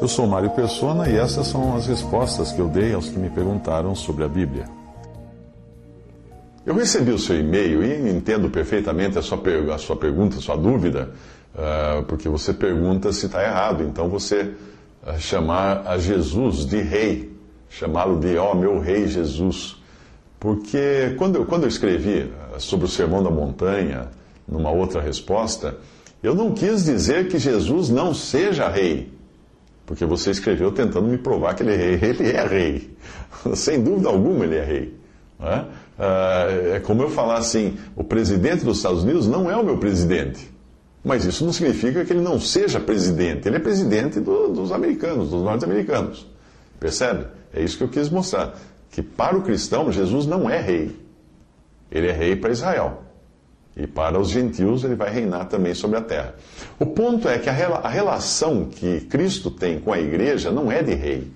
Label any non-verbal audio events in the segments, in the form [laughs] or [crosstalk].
Eu sou Mário Persona e essas são as respostas que eu dei aos que me perguntaram sobre a Bíblia. Eu recebi o seu e-mail e entendo perfeitamente a sua, a sua pergunta, a sua dúvida, uh, porque você pergunta se está errado. Então você uh, chamar a Jesus de rei, chamá-lo de, ó, oh, meu rei Jesus. Porque quando eu, quando eu escrevi sobre o Sermão da Montanha, numa outra resposta, eu não quis dizer que Jesus não seja rei, porque você escreveu tentando me provar que ele é rei. Ele é rei. [laughs] Sem dúvida alguma, ele é rei. É? Ah, é como eu falar assim: o presidente dos Estados Unidos não é o meu presidente. Mas isso não significa que ele não seja presidente. Ele é presidente do, dos americanos, dos norte-americanos. Percebe? É isso que eu quis mostrar. Que para o cristão, Jesus não é rei. Ele é rei para Israel. E para os gentios ele vai reinar também sobre a terra. O ponto é que a, rela a relação que Cristo tem com a igreja não é de rei,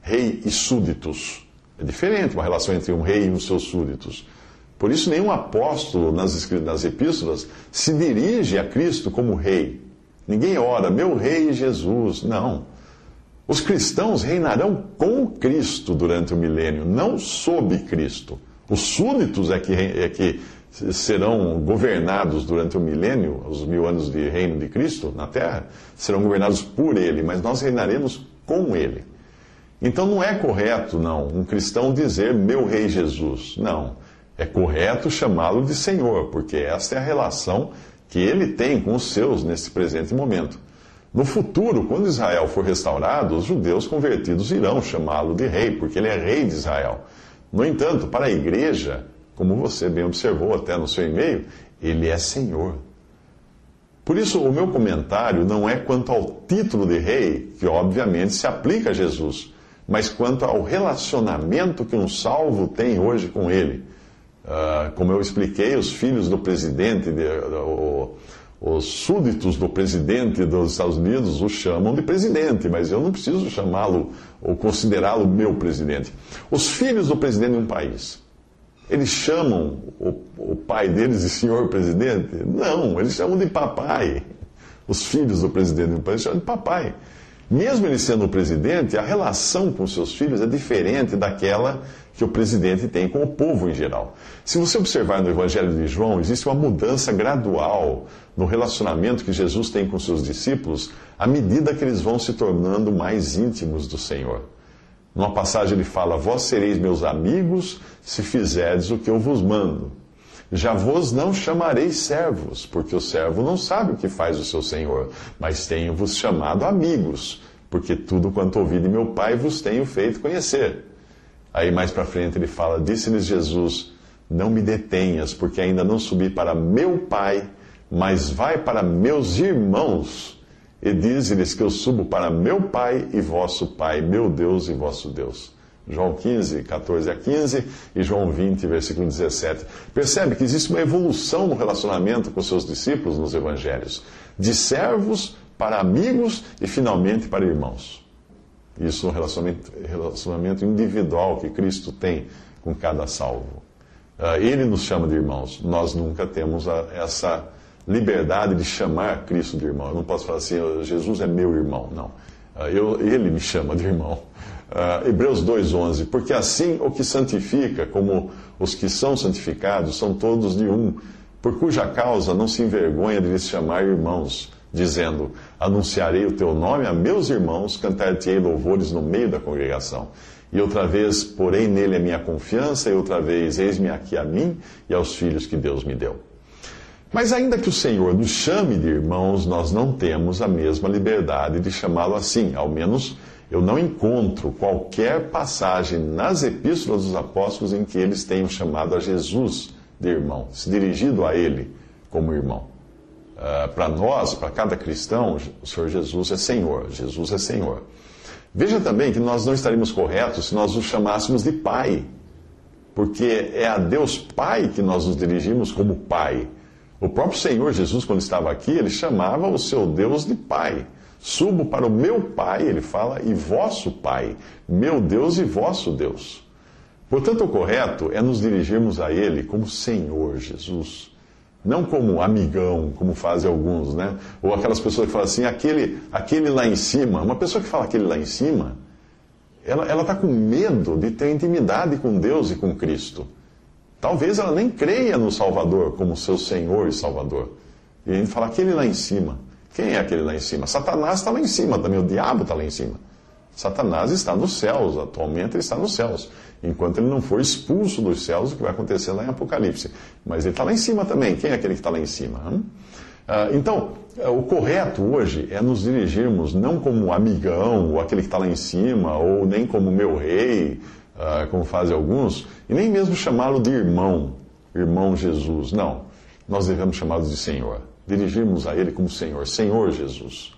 rei e súditos. É diferente uma relação entre um rei e os seus súditos. Por isso, nenhum apóstolo nas, nas epístolas se dirige a Cristo como rei. Ninguém ora, meu rei Jesus. Não. Os cristãos reinarão com Cristo durante o milênio, não sob Cristo. Os súditos é que, é que serão governados durante o milênio, os mil anos de reino de Cristo na terra, serão governados por ele, mas nós reinaremos com ele. Então não é correto, não, um cristão dizer meu rei Jesus. Não. É correto chamá-lo de Senhor, porque esta é a relação que ele tem com os seus nesse presente momento. No futuro, quando Israel for restaurado, os judeus convertidos irão chamá-lo de rei, porque ele é rei de Israel. No entanto, para a igreja, como você bem observou até no seu e-mail, ele é Senhor. Por isso, o meu comentário não é quanto ao título de rei, que obviamente se aplica a Jesus, mas quanto ao relacionamento que um salvo tem hoje com ele. Uh, como eu expliquei, os filhos do presidente, de, uh, os súditos do presidente dos Estados Unidos o chamam de presidente, mas eu não preciso chamá-lo ou considerá-lo meu presidente. Os filhos do presidente de um país eles chamam o, o pai deles de senhor presidente? Não, eles chamam de papai. Os filhos do presidente do país chamam de papai. Mesmo ele sendo o presidente, a relação com seus filhos é diferente daquela que o presidente tem com o povo em geral. Se você observar no Evangelho de João, existe uma mudança gradual no relacionamento que Jesus tem com seus discípulos à medida que eles vão se tornando mais íntimos do Senhor. Numa passagem ele fala: Vós sereis meus amigos se fizerdes o que eu vos mando. Já vos não chamarei servos, porque o servo não sabe o que faz o seu senhor, mas tenho-vos chamado amigos, porque tudo quanto ouvi de meu Pai vos tenho feito conhecer. Aí mais para frente ele fala: Disse-lhes Jesus: Não me detenhas, porque ainda não subi para meu Pai, mas vai para meus irmãos e diz-lhes que eu subo para meu Pai e vosso Pai, meu Deus e vosso Deus. João 15, 14 a 15 e João 20, versículo 17. Percebe que existe uma evolução no relacionamento com seus discípulos nos evangelhos, de servos para amigos e finalmente para irmãos. Isso no relacionamento, relacionamento individual que Cristo tem com cada salvo. Ah, ele nos chama de irmãos, nós nunca temos essa liberdade de chamar Cristo de irmão. Eu não posso falar assim, Jesus é meu irmão. Não. Ah, eu, ele me chama de irmão. Uh, Hebreus 2,11. Porque assim o que santifica, como os que são santificados, são todos de um, por cuja causa não se envergonha de lhes chamar irmãos, dizendo: Anunciarei o teu nome a meus irmãos, cantar-te-ei louvores no meio da congregação. E outra vez, porém nele a minha confiança, e outra vez, eis-me aqui a mim e aos filhos que Deus me deu. Mas ainda que o Senhor nos chame de irmãos, nós não temos a mesma liberdade de chamá-lo assim. Ao menos eu não encontro qualquer passagem nas epístolas dos apóstolos em que eles tenham chamado a Jesus de irmão, se dirigido a ele como irmão. Uh, para nós, para cada cristão, o Senhor Jesus é Senhor. Jesus é Senhor. Veja também que nós não estaríamos corretos se nós o chamássemos de Pai, porque é a Deus Pai que nós nos dirigimos como Pai. O próprio Senhor Jesus, quando estava aqui, ele chamava o seu Deus de Pai. Subo para o meu Pai, ele fala, e vosso Pai, meu Deus e vosso Deus. Portanto, o correto é nos dirigirmos a Ele como Senhor Jesus. Não como amigão, como fazem alguns, né? Ou aquelas pessoas que falam assim, aquele, aquele lá em cima. Uma pessoa que fala aquele lá em cima, ela está com medo de ter intimidade com Deus e com Cristo. Talvez ela nem creia no Salvador como seu Senhor e Salvador. E a gente fala, aquele lá em cima. Quem é aquele lá em cima? Satanás está lá em cima também, o diabo está lá em cima. Satanás está nos céus, atualmente ele está nos céus. Enquanto ele não for expulso dos céus, o que vai acontecer lá em Apocalipse. Mas ele está lá em cima também. Quem é aquele que está lá em cima? Hum? Ah, então, o correto hoje é nos dirigirmos não como amigão, ou aquele que está lá em cima, ou nem como meu rei, ah, como fazem alguns, e nem mesmo chamá-lo de irmão, irmão Jesus. Não. Nós devemos chamá-lo de Senhor. Dirigirmos a Ele como Senhor, Senhor Jesus.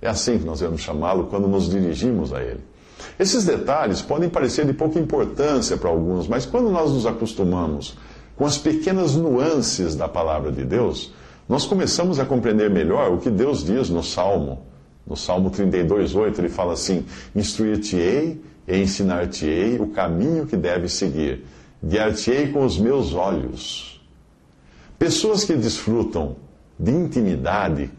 É assim que nós devemos chamá-lo quando nos dirigimos a Ele. Esses detalhes podem parecer de pouca importância para alguns, mas quando nós nos acostumamos com as pequenas nuances da palavra de Deus, nós começamos a compreender melhor o que Deus diz no Salmo. No Salmo 32,8, ele fala assim: Instruir-te-ei e ensinar-te-ei o caminho que deves seguir, guiar-te-ei com os meus olhos. Pessoas que desfrutam de intimidade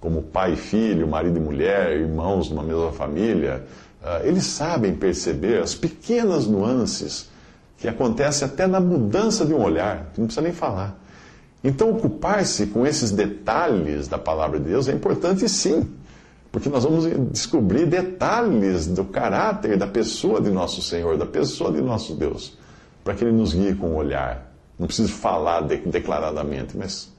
como pai e filho, marido e mulher, irmãos numa mesma família, uh, eles sabem perceber as pequenas nuances que acontecem até na mudança de um olhar, que não precisa nem falar. Então, ocupar-se com esses detalhes da palavra de Deus é importante sim, porque nós vamos descobrir detalhes do caráter da pessoa de nosso Senhor, da pessoa de nosso Deus, para que Ele nos guie com o olhar. Não precisa falar declaradamente, mas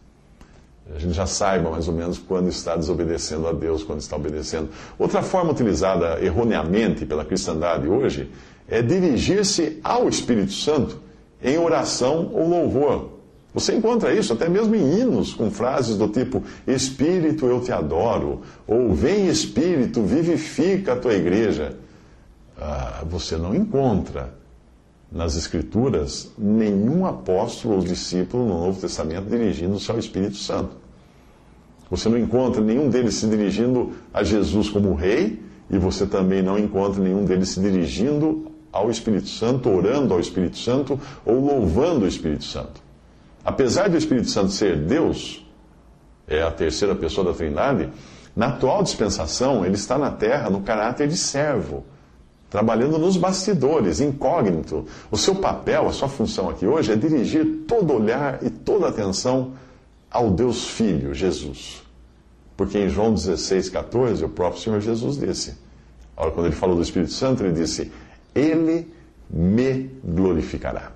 a gente já saiba mais ou menos quando está desobedecendo a Deus, quando está obedecendo. Outra forma utilizada erroneamente pela cristandade hoje é dirigir-se ao Espírito Santo em oração ou louvor. Você encontra isso até mesmo em hinos, com frases do tipo Espírito, eu te adoro, ou Vem Espírito, vivifica a tua igreja. Ah, você não encontra nas Escrituras nenhum apóstolo ou discípulo no Novo Testamento dirigindo-se ao Espírito Santo. Você não encontra nenhum deles se dirigindo a Jesus como rei, e você também não encontra nenhum deles se dirigindo ao Espírito Santo, orando ao Espírito Santo ou louvando o Espírito Santo. Apesar do Espírito Santo ser Deus, é a terceira pessoa da Trindade, na atual dispensação ele está na terra no caráter de servo trabalhando nos bastidores, incógnito. O seu papel, a sua função aqui hoje é dirigir todo olhar e toda atenção ao Deus Filho, Jesus. Porque em João 16, 14, o próprio Senhor Jesus disse, quando ele falou do Espírito Santo, ele disse: Ele me glorificará.